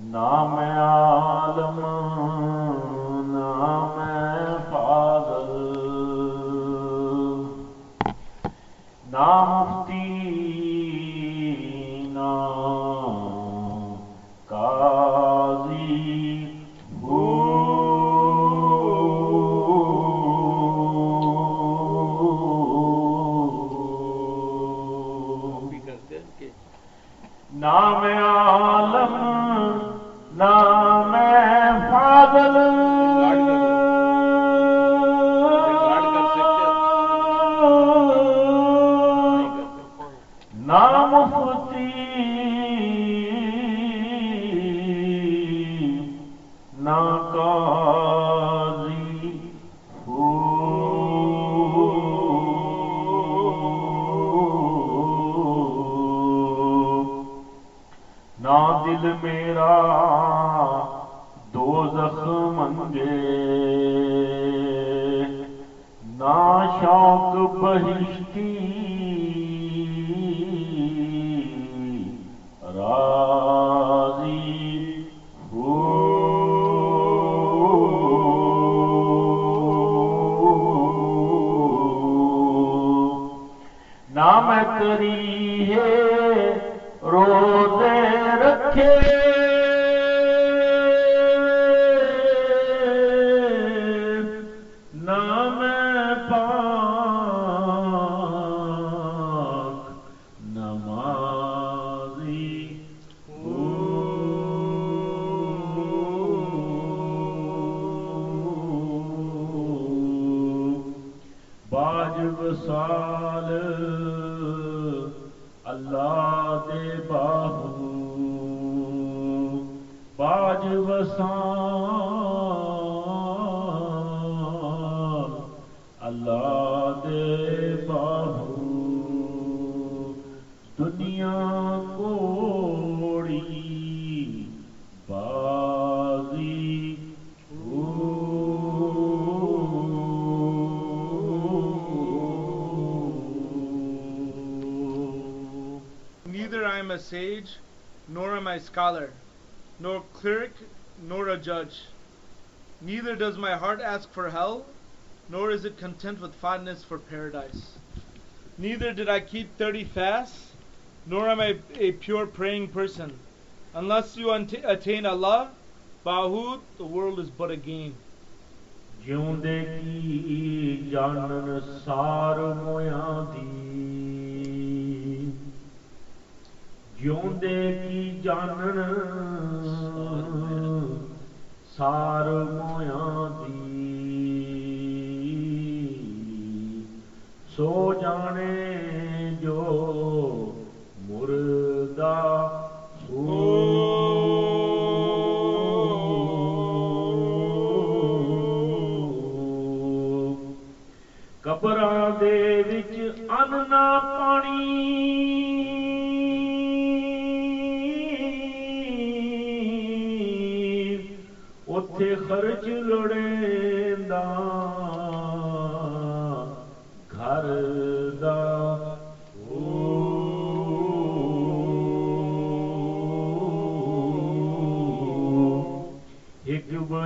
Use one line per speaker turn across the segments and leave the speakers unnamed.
ਨਾ ਮੈਂ
banhistas sage, nor am I scholar, nor cleric, nor a judge. Neither does my heart ask for hell, nor is it content with fondness for paradise. Neither did I keep thirty fasts, nor am I a pure praying person. Unless you unt- attain Allah, Bahud, the world is but a game.
ਜਿਉਂਦੇ ਕੀ ਜਾਣਨ ਸਾਰ ਮੋਇਆਂ ਦੀ ਜਿਉਂਦੇ ਕੀ ਜਾਣਨ? ਸਾਰ ਮੋਇਆਂ ਦੀ। ਸੋ ਜਾਣੇ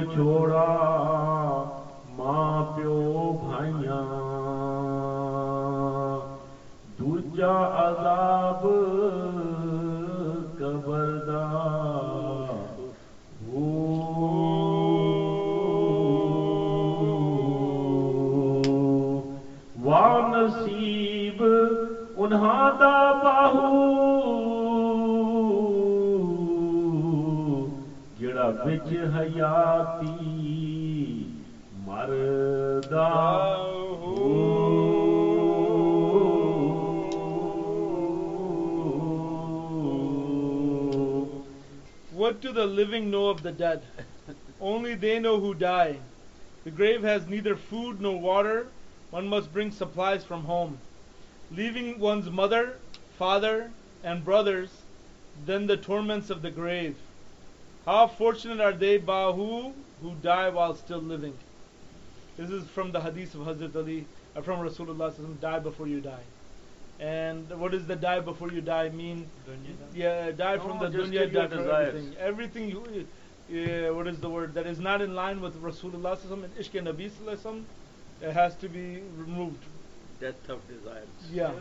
छोड़ा Maui पियो भाई दूजा अल वान दा बु
What do the living know of the dead? Only they know who die. The grave has neither food nor water. One must bring supplies from home. Leaving one's mother, father, and brothers, then the torments of the grave. How fortunate are they, Bahu, who die while still living. This is from the hadith of Hazrat Ali, uh, from Rasulullah, sallallahu alaihi wasallam, die before you die. And what does the die before you die mean?
Dunya die.
Yeah, die from
No,
the dunya, die from everything. Everything you, uh, what is the word? That is not in line with Rasulullah and Ishq and Nabi sallallahu alaihi wasallam, it has to be removed
Death of desires.
Yeah.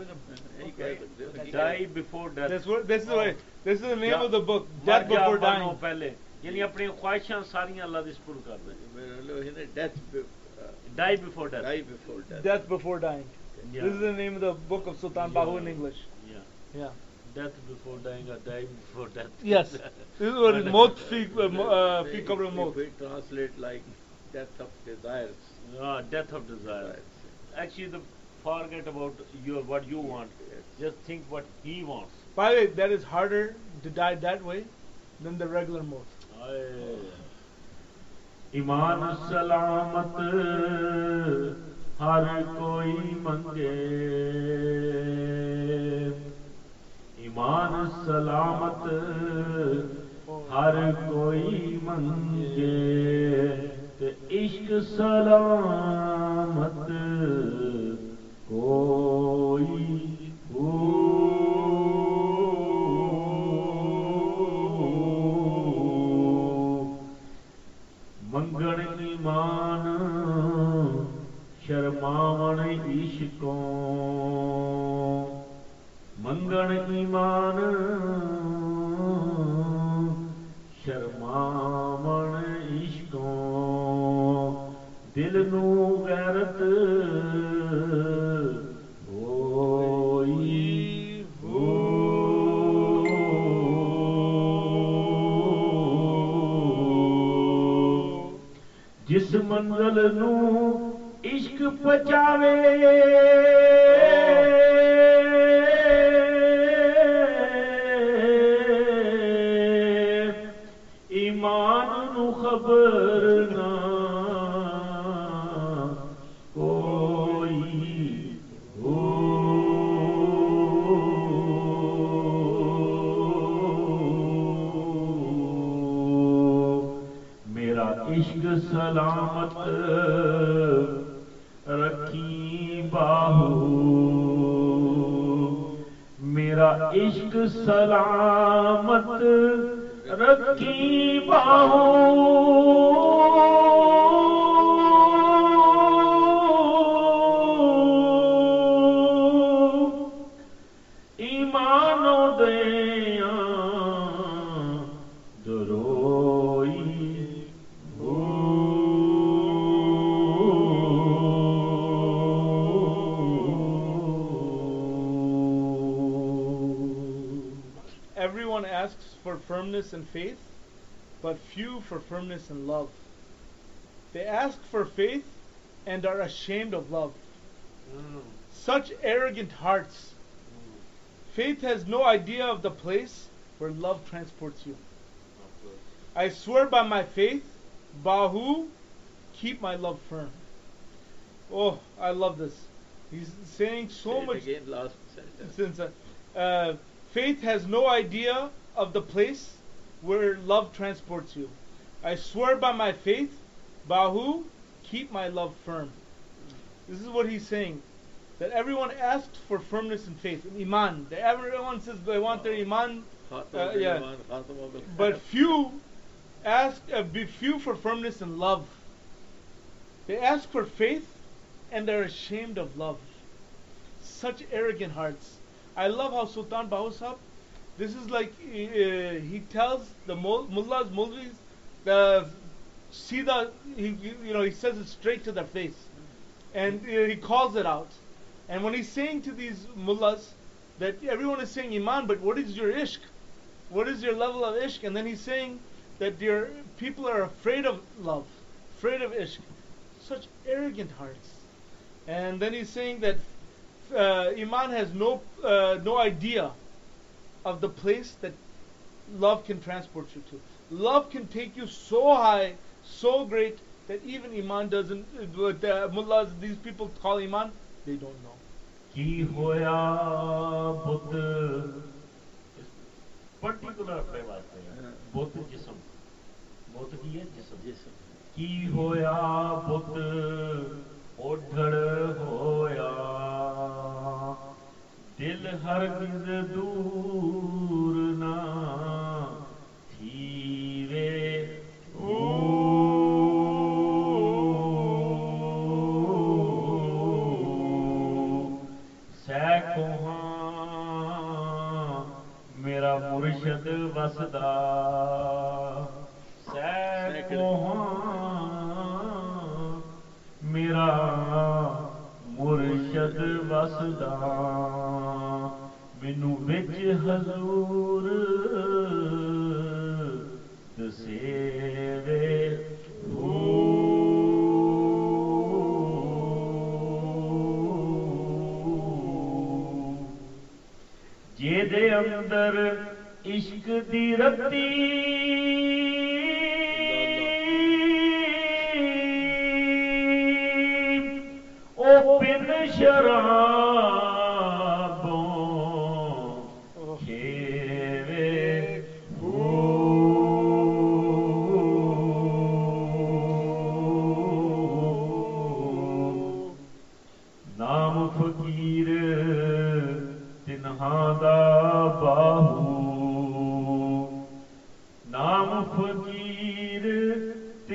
यही कह सकते हो कि
die before death
That's what. This is what. This is the name
Yeah.
of the book.
मर
Death
जा
before
मरनों
dying.
पहले यानी अपनी ख्वाहिशां सारियां अल्लाह दे स्पुर कर दे
मेरे लोग है ना death be- uh,
die before death
die before death.
Death before dying.
Yeah.
This is the name of the book of Sultan Bahu in English.
yeah
Yeah.
death before dying or die before death
Yes. This is what is Maut fi uh, mo- uh, fi
If-
qabr
if
maut.
we translate like death of desires.
Ah, death of desire actually the forget about your what you want
Yes.
just think what he wants
By the way, that is harder to die that way than the regular maut.
ईमान सलामत हर कोई मंगे ईमान सलामत हर कोई मंगे ते इश्क सलामत इश्क पचावे। سلامت رکھی باہو میرا عشق
سلامت رکھی Bahu firmness and faith, but few for firmness and love. They ask for faith and are ashamed of love. Such arrogant hearts. Faith has no idea of the place where love transports you. I swear by my faith, Bahu, keep my love firm. Oh, I love this. He's saying so
Say
much
again last sentence.
since uh, uh, faith has no idea of the place where love transports you. I swear by my faith, Bahu, keep my love firm. This is what he's saying. That everyone asks for firmness and faith, and iman. That everyone says they want their iman, Uh, yeah.
iman, khatam bil
but few ask, uh, be few for firmness and love. They ask for faith, and they're ashamed of love. Such arrogant hearts. I love how Sultan Bahusab, this is like uh, he tells the mul- mullahs, mulvis, the see the he, you know he says it straight to their face, and uh, he calls it out. And when he's saying to these mullahs that everyone is saying iman, but what is your ishq? What is your level of ishq? And then he's saying that your people are afraid of love, afraid of ishq. Such arrogant hearts. And then he's saying that uh, iman has no uh, no idea of the place that love can transport you to. Love can take you so high, so great that even iman doesn't. Uh, mullahs, these people call iman, they don't know.
ਕੀ ਹੋਇਆ ਬੁੱਧ particular ਆਪਣੇ ਵਾਸਤੇ ਬੁੱਧ ਜਿਸਮ ਬੁੱਧ ਕੀ ਹੈ ਜਿਸਮ
ਜਿਸਮ
ਕੀ ਹੋਇਆ ਬੁੱਧ ਓਢੜ ਹੋਇਆ دل ہرگز دور نہ تھیرے۔ ہاں میرا مرشد وسدا سیکوہاں میرا مرشد وسدا مینو بچ حضور دسیوے جے دے اندر عشق دی رتی شراب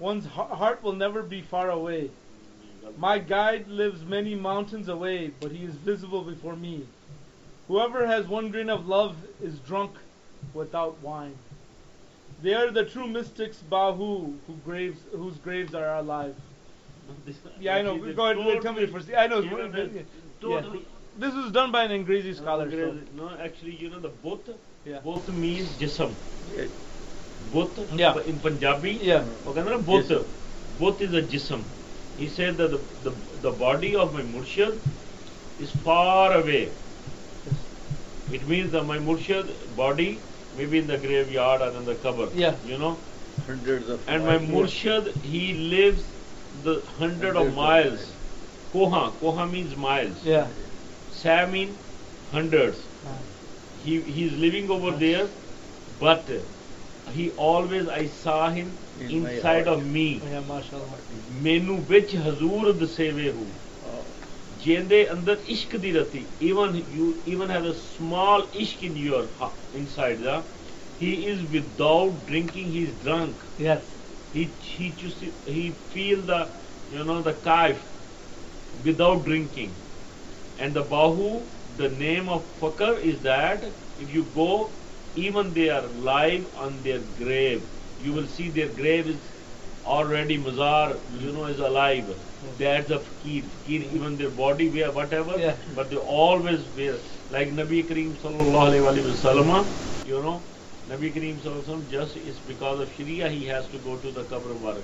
One's heart will never be far away. My guide lives many mountains away, but he is visible before me. Whoever has one grain of love is drunk without wine. They are the true mystics Bahu, who graves, whose graves are alive. Yeah, I know. Go ahead. Tell me first. I know.
you know,
yeah. This was done by an Angrezi scholar. so-
No, actually, you know the both.
Yeah.
Both means jism.
Yeah
Both.
Yeah.
In Punjabi.
Yeah.
ਉਹ ਕਹਿੰਦਾ ਨਾ ਬੁੱਤ
Jism.
ਬੁੱਤ is a jism he said that the, the, the body of my murshid is far away it means that my murshid body may be in the graveyard or in the cover
Yeah.
you know
Hundreds of
and my
miles.
murshid he lives the hundred of
Hundreds of
miles
miles.
koha koha means miles
Yeah.
sa mean hundreds he he is living over there but he always i saw him
In my
inside
heart.
of me
Yeah, mashallah.
ਮੈਨੂੰ ਵਿੱਚ ਹਜ਼ੂਰ ਦਸੇਵੇ ਹੂ
Oh,
ਜਿਹਦੇ ਅੰਦਰ ਇਸ਼ਕ ਦੀ ਰਤੀ even you even have a small ishq in your ha- inside da he is without drinking he is drunk
Yes.
he he just he feel the you know the kaif without drinking and the bahu the name of fakr is that if you go even they are live on their grave. You will see their grave is already mazar you know is alive. That's the fakir fakir even their body wear whatever
Yeah.
but they always wear like nabi kareem sallallahu alaihi wasallam you know nabi kareem sallallahu alaihi wasallam just is because of sharia he has to go to the qabr work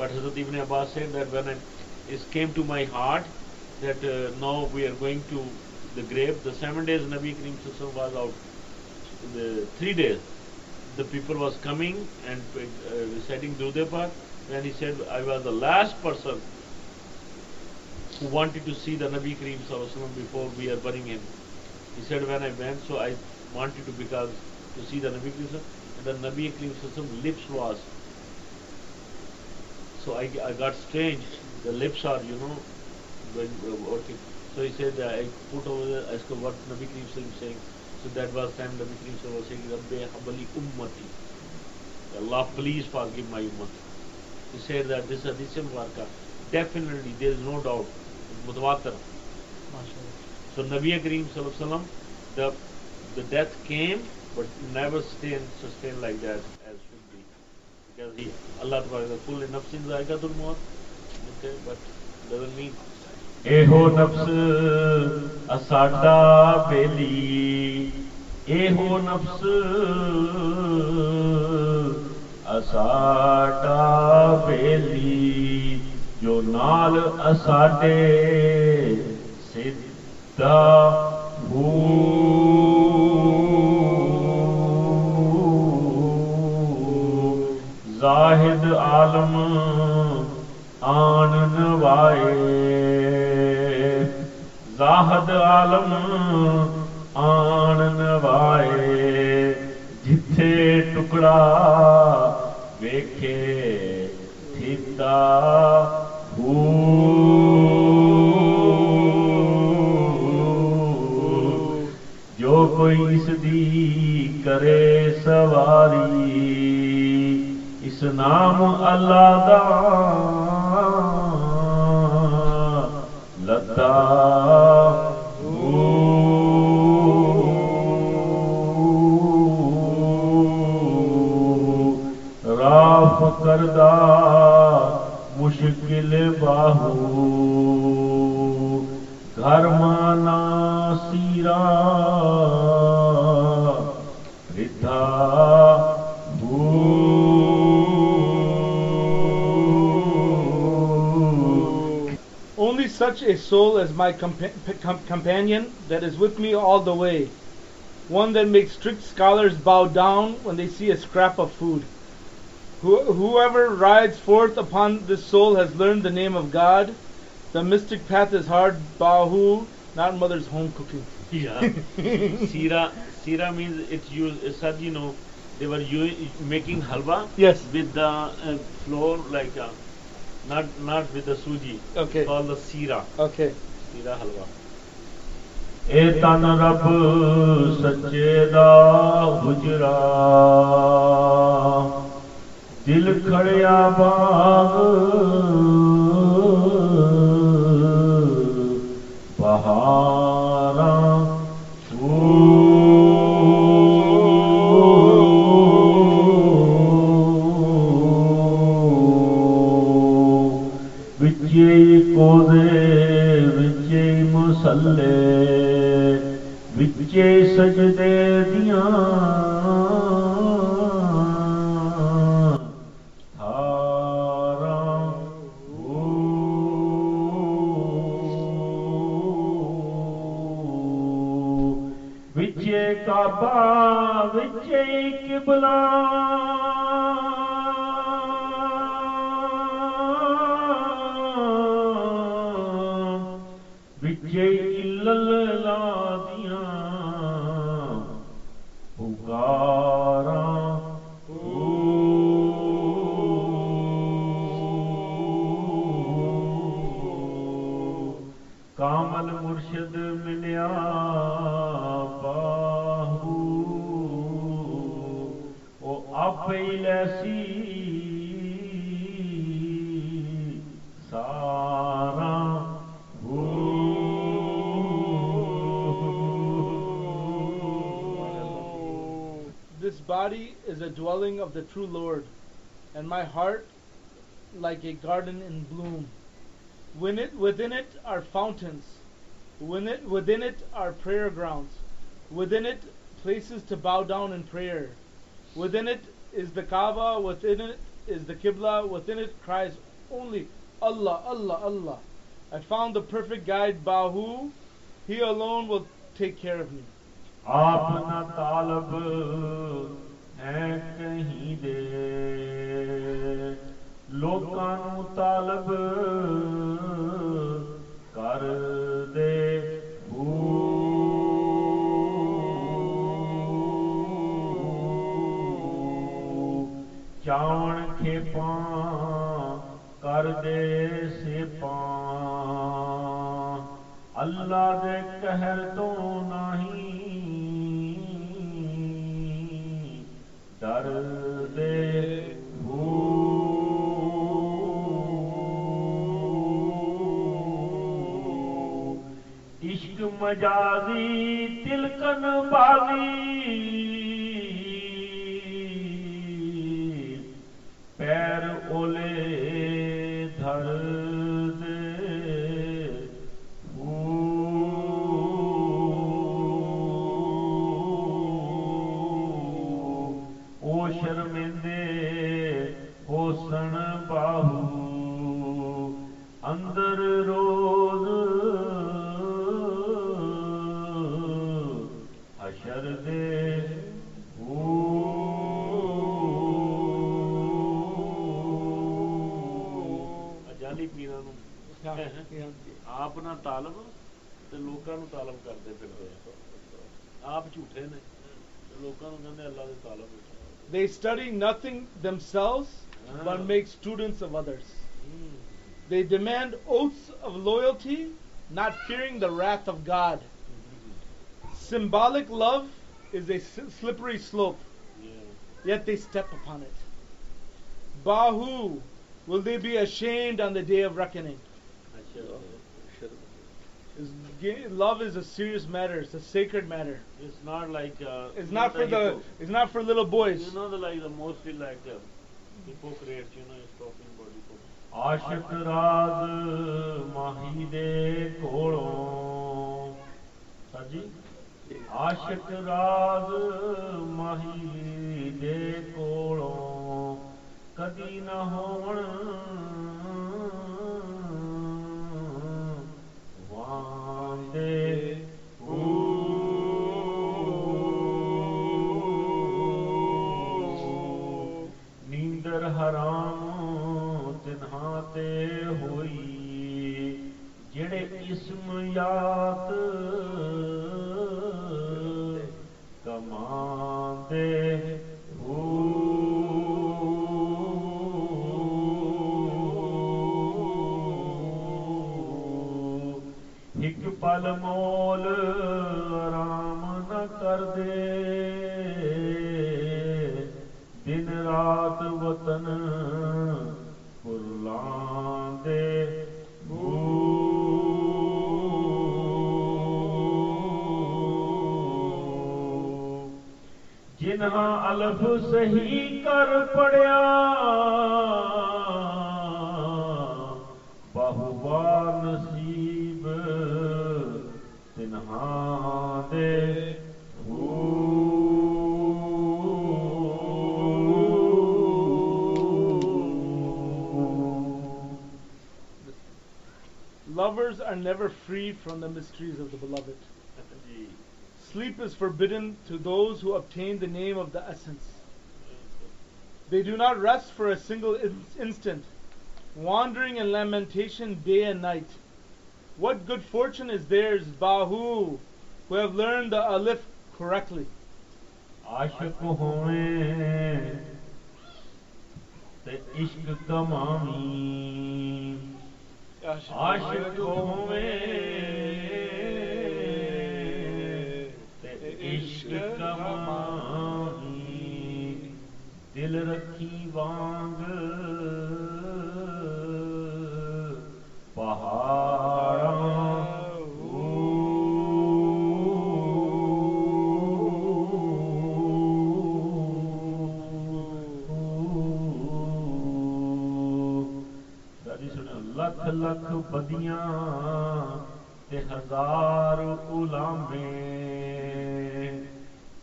but hazrat ibn abbas said that when it came to my heart that uh, now we are going to the grave. The seven days nabi kareem sallallahu alaihi wasallam was out the three days the people was coming and uh, reciting Dudepar and he said I was the last person who wanted to see the Nabi Kareem Sallallahu before we are burning him. He said when I went so I wanted to because to see the Nabi Kareem and the Nabi Kareem Sallallahu lips was so I, I got strange. The lips are you know when uh, working. So he said I put over there as to what Nabi Kareem Sallallahu saying so that was time Nabi Kareem Sallallahu Alaihi Wasallam was saying Rabbi habali ummati. Allah please forgive my ummah he said that this addition warka definitely there is no doubt. Mutawatir so Nabi Kareem Sallallahu the the death came but never stayed sustained like that as should be. Because he Allah Ta'ala full enough nafsin zaiqatul maut. Okay but doesn't mean یہ نفس اڈا بہلی یہ نفس اساڈا بیلی جو نال اساڈے سدھا ہو زاہد عالم آن نوائے زاہد عالم آن نوائے جتھے ٹکڑا ویکھے تھیتا جو کوئی اس دی کرے سواری اس نام اللہ دا لتا
Only such a soul as my compa- com- companion that is with me all the way, one that makes strict scholars bow down when they see a scrap of food. Who- whoever rides forth upon this soul has learned the name of God. The mystic path is hard, Bahu, not mother's home cooking.
Yeah. Sira, Sira means it's used, it's said, you know, they were u- making halwa
Yes.
with the uh, flour, like, uh, not not with the suji.
Okay.
Called the Sira.
Okay.
Sira halwa. ਇਹ ਤਨ ਰੱਬ ਸੱਚੇ ਦਾ ਹੁਜਰਾ खड़िया बाग। बहारा छो। विचे कोद मसले विचे دیاں یہ کعبہ
وچ قبلہ is a dwelling of the true Lord, and my heart like a garden in bloom. When it, within it are fountains, when it, within it are prayer grounds, within it places to bow down in prayer. Within it is the Kaaba, within it is the Qibla, within it cries only Allah, Allah, Allah. I found the perfect guide Bahu, He alone will take care of me.
ਆਪ ਨਾ ਕਹੀਂ ਦੇ। ਲੋਕਾਂ ਨੂੰ ਤਾਲਬ ਕਰ ਦੇ ਚਾਵਣ ਖੇਪਾਂ ਕਰ ਦੇ ਸੇਪਾਂ। ਅੱਲਾ ਦੇ ਕਹਿਰ ਤੋਂ इश्क
मजाज़ी तिलकन बाज़ी
Yeah, yeah.
ਆਪ ਨਾ ਤਾਲਬ ਤੇ ਲੋਕਾਂ ਨੂੰ ਤਾਲਬ ਕਰਦੇ ਫਿਰਦੇ ਆ ਆਪ ਝੂਠੇ ਨੇ ਤੇ ਲੋਕਾਂ ਨੂੰ ਕਹਿੰਦੇ ਅੱਲਾ ਦੇ ਤਾਲਬ ਵਿੱਚ
They study nothing themselves but
Ah.
make students of others.
ਹੂੰ।
They demand oaths of loyalty, not fearing the wrath of God. Symbolic love is a s- slippery slope,
Yeah.
yet they step upon it. Bahu, will they be ashamed on the day of reckoning?
ਅੱਛਾ
Is ga- Love is a serious matter. It's a sacred matter.
It's not like uh,
It's not for the.
hypo-
It's not for little boys.
You know the like the mostly like uh, hypocrites. You know, is talking about hypocrites.
ਆਸ਼ਕ ਰਾਜ ਮਾਹੀ ਦੇ ਕੋਲੋਂ ਸਾਜੀ ਆਸ਼ਕ ਰਾਜ ਮਾਹੀ ਦੇ ਕੋਲੋਂ ਕਦੀ ਨਾ ਹੋਵਣ حرام تنہا تے ہوئی جڑے اسم یاد کمان دے پل مو ਜਿਨ੍ਹਾਂ ਅਲਫ ਸਹੀ ਕਰ ਪੜਿਆ ਬਹੁਵਾ ਨਸੀਬ ਤਿਨਹਾਂ ਦੇ ਹੋ
Lovers are never free from the mysteries of the beloved. sleep is forbidden to those who obtain the name of the essence. They do not rest for a single in- instant, wandering in lamentation day and night. What good fortune is theirs, Bahu, who have learned the Alif correctly.
عاشق عاشق کمائی دل رکھی وانگ پہاڑ لکھ لکھ بدیاں تے ہزار علامے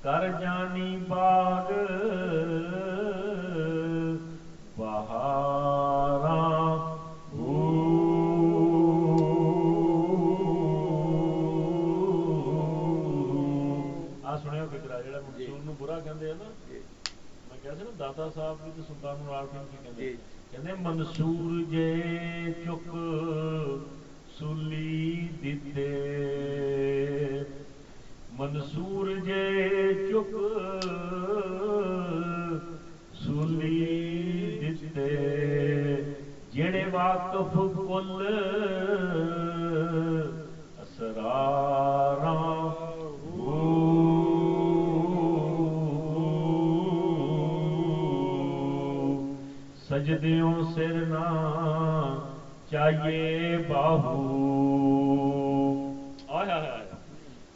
ਕਰ ਜਾਣੀ ਬਾਗ ਬਹਾਰਾਂ
ਆ ਸੁਣਿਓ ਫਿਕਰਾ ਜਿਹੜਾ ਮਨਸੂਰ ਨੂੰ ਬੁਰਾ ਕਹਿੰਦੇ ਆ ਨਾ
ਜੀ।
ਮੈਂ ਕਿਹਾ ਸੀ ਨਾ ਦਾਤਾ ਸਾਹਿਬ ਵੀ ਤੇ ਸੁਲਤਾਨ ਮੁਰਾਦ ਸਿੰਘ ਕੀ ਕਹਿੰਦੇ?
ਜੀ।
ਕਹਿੰਦੇ ਮਨਸੂਰ ਜੇ ਚੁੱਕ ਸੁਲੀ ਦਿੱਤੇ। منصور جے چپ سولی دیتے جڑے
واقف کل اسراراں سجدیوں سرنا چاہیے Bahu.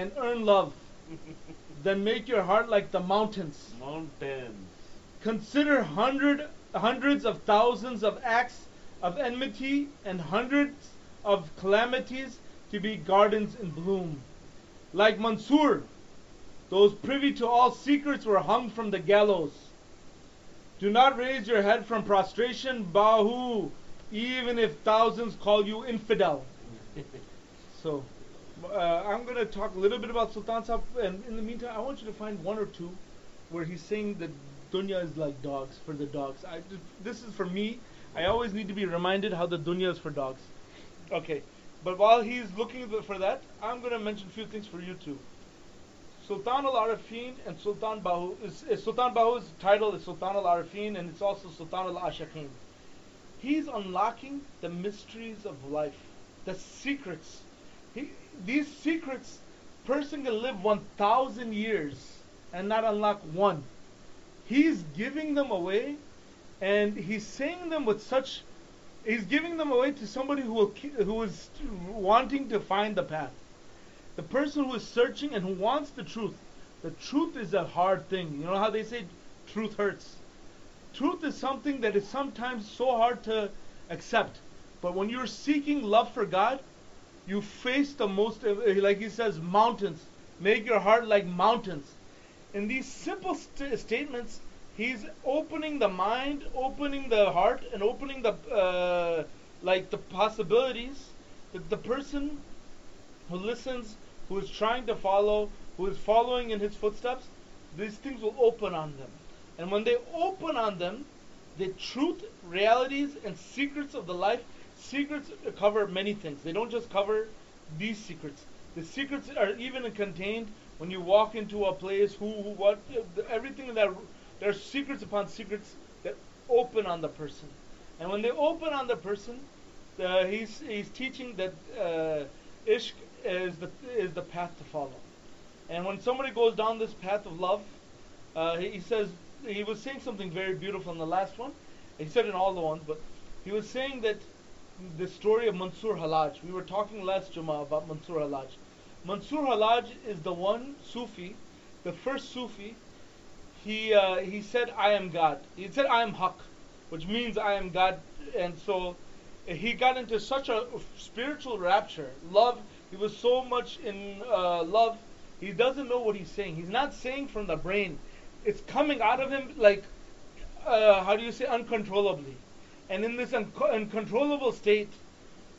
and earn love, then make your heart like the mountains.
Mountains.
Consider hundred, hundreds of thousands of acts of enmity and hundreds of calamities to be gardens in bloom. Like Mansur, those privy to all secrets were hung from the gallows. Do not raise your head from prostration, Bahu, even if thousands call you infidel. So, uh, I'm going to talk a little bit about Sultan Sahib, and in the meantime, I want you to find one or two where he's saying that dunya is like dogs for the dogs. I, this is for me. I always need to be reminded how the dunya is for dogs. Okay, but while he's looking for that, I'm going to mention a few things for you too. Sultan al Arifin and Sultan Bahu is, is Sultan Bahu's title is Sultan al Arifin and it's also Sultan al Ashaqin. He's unlocking the mysteries of life, the secrets. He, these secrets, person can live 1,000 years and not unlock one. He's giving them away, and he's saying them with such. He's giving them away to somebody who will, who is wanting to find the path. The person who is searching and who wants the truth. The truth is a hard thing. You know how they say truth hurts. Truth is something that is sometimes so hard to accept. But when you're seeking love for God, you face the most, uh, like he says, mountains. Make your heart like mountains. In these simple st- statements, he's opening the mind, opening the heart, and opening the, uh, like the possibilities that the person who listens, who is trying to follow, who is following in his footsteps, these things will open on them. And when they open on them, the truth, realities, and secrets of the life, secrets cover many things. They don't just cover these secrets. The secrets are even contained when you walk into a place, who, who what, everything that, there are secrets upon secrets that open on the person. And when they open on the person, uh, he's, he's teaching that uh, ishq is the, is the path to follow. And when somebody goes down this path of love, uh, he, he says, he was saying something very beautiful in the last one. He said in all the ones, but he was saying that the story of Mansur Hallaj. We were talking last Jummah about Mansur Hallaj. Mansur Hallaj is the one Sufi, the first Sufi. He uh, he said, "I am God." He said, "I am Haq," which means I am God. And so he got into such a spiritual rapture, love. He was so much in uh, love. He doesn't know what he's saying. He's not saying from the brain. It's coming out of him like, uh, how do you say, uncontrollably. And in this un- uncontrollable state,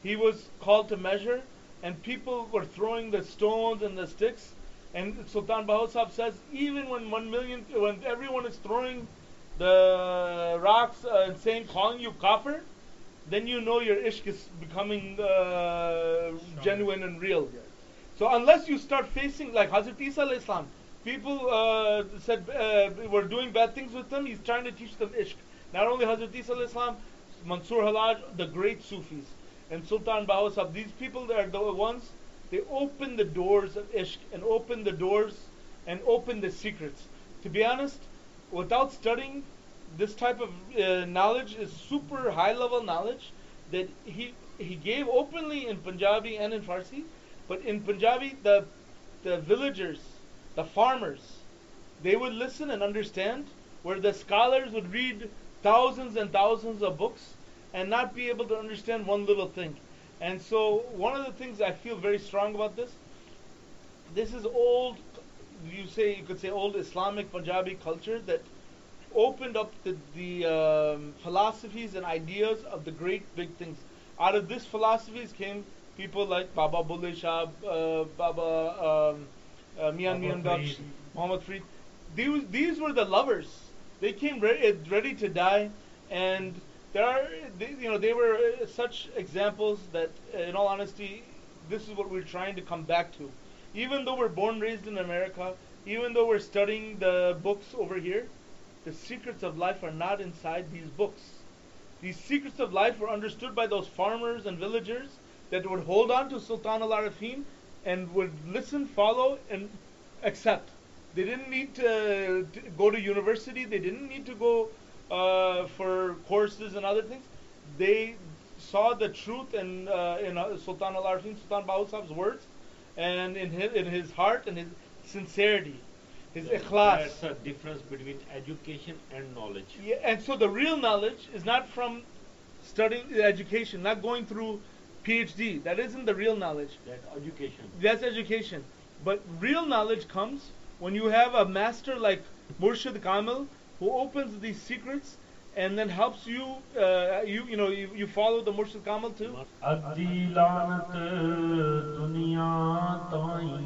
he was called to measure, and people were throwing the stones and the sticks. And Sultan Bahusab says, even when one million, when everyone is throwing the rocks uh, and saying, calling you kafir, then you know your ishq is becoming uh, genuine and real. So unless you start facing, like Hazrat Isa salam, people uh, said uh, were doing bad things with him. He's trying to teach them ishq. Not only Hazrat Isa salam, Mansur Hallaj, the great Sufis, and Sultan Bahusab. These people they are the ones. They open the doors of ishq and open the doors and open the secrets. To be honest, without studying, this type of uh, knowledge is super high level knowledge that he he gave openly in Punjabi and in Farsi. But in Punjabi, the the villagers, the farmers, they would listen and understand, where the scholars would read thousands and thousands of books and not be able to understand one little thing. And so, one of the things I feel very strong about this, this is old, you say you could say old Islamic Punjabi culture that opened up the, the um, philosophies and ideas of the great big things. Out of these philosophies came people like Baba Bulle Shah, uh, Baba um, uh, Mian Mian Baksh, Muhammad Farid. These, these were the lovers. They came ready, ready to die, and there are, they, you know, they were uh, such examples that, uh, in all honesty, this is what we're trying to come back to. Even though we're born raised in America, even though we're studying the books over here, the secrets of life are not inside these books. These secrets of life were understood by those farmers and villagers that would hold on to Sultan al Arifin and would listen, follow, and accept. They didn't need to, to go to university. They didn't need to go uh, for courses and other things. They saw the truth in, uh, in uh, Sultan al Arifin, Sultan Bahusab's words, and in his, in his heart and his sincerity, his ikhlas.
That's a difference between education and knowledge.
Yeah, and so the real knowledge is not from studying education, not going through PhD. That isn't the real knowledge.
That education.
That's education. But real knowledge comes when you have a master like Murshid Kamil who opens these secrets and then helps you, uh, you, you know, you, you follow the Murshid Kamil too.
ਅੱਧੀ ਲਾਨਤ ਦੁਨੀਆ ਤਾਈਂ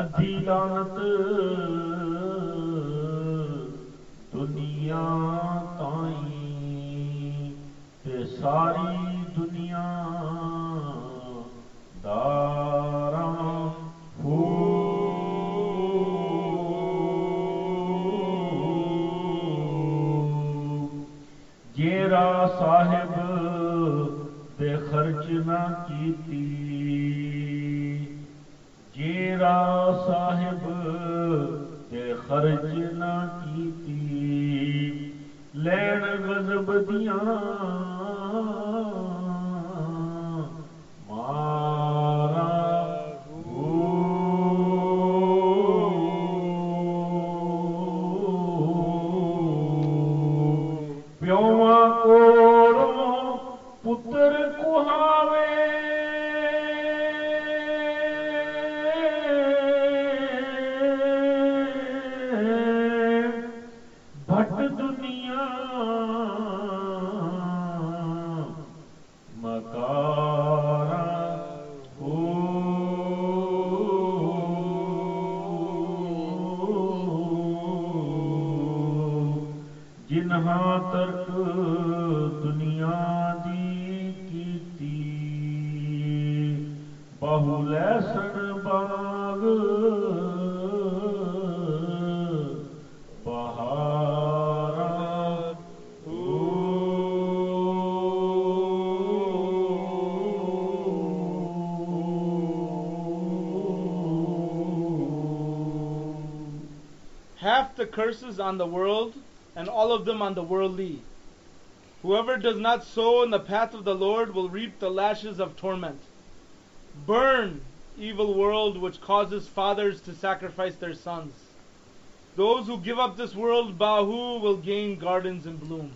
ਅੱਧੀ ਲਾਨਤ ਦੁਨੀਆ ਤਾਈਂ ਤੇ ਸਾਰੀ ਦੁਨੀਆ صاحب بے خرچ نہ کیتی جیرا صاحب بے خرچ نہ کیتی لین غضب دیاں ਜਿਨ੍ਹਾਂ ਤਰਕ ਦੁਨੀਆ ਦੀ ਕੀਤੀ ਬਹੁ ਲੈਸਣ ਬਾਗ ਬਹਾਰਾ
half the curses on the world and all of them on the worldly. Whoever does not sow in the path of the Lord will reap the lashes of torment. Burn, evil world which causes fathers to sacrifice their sons. Those who give up this world, Bahu, will gain gardens in bloom.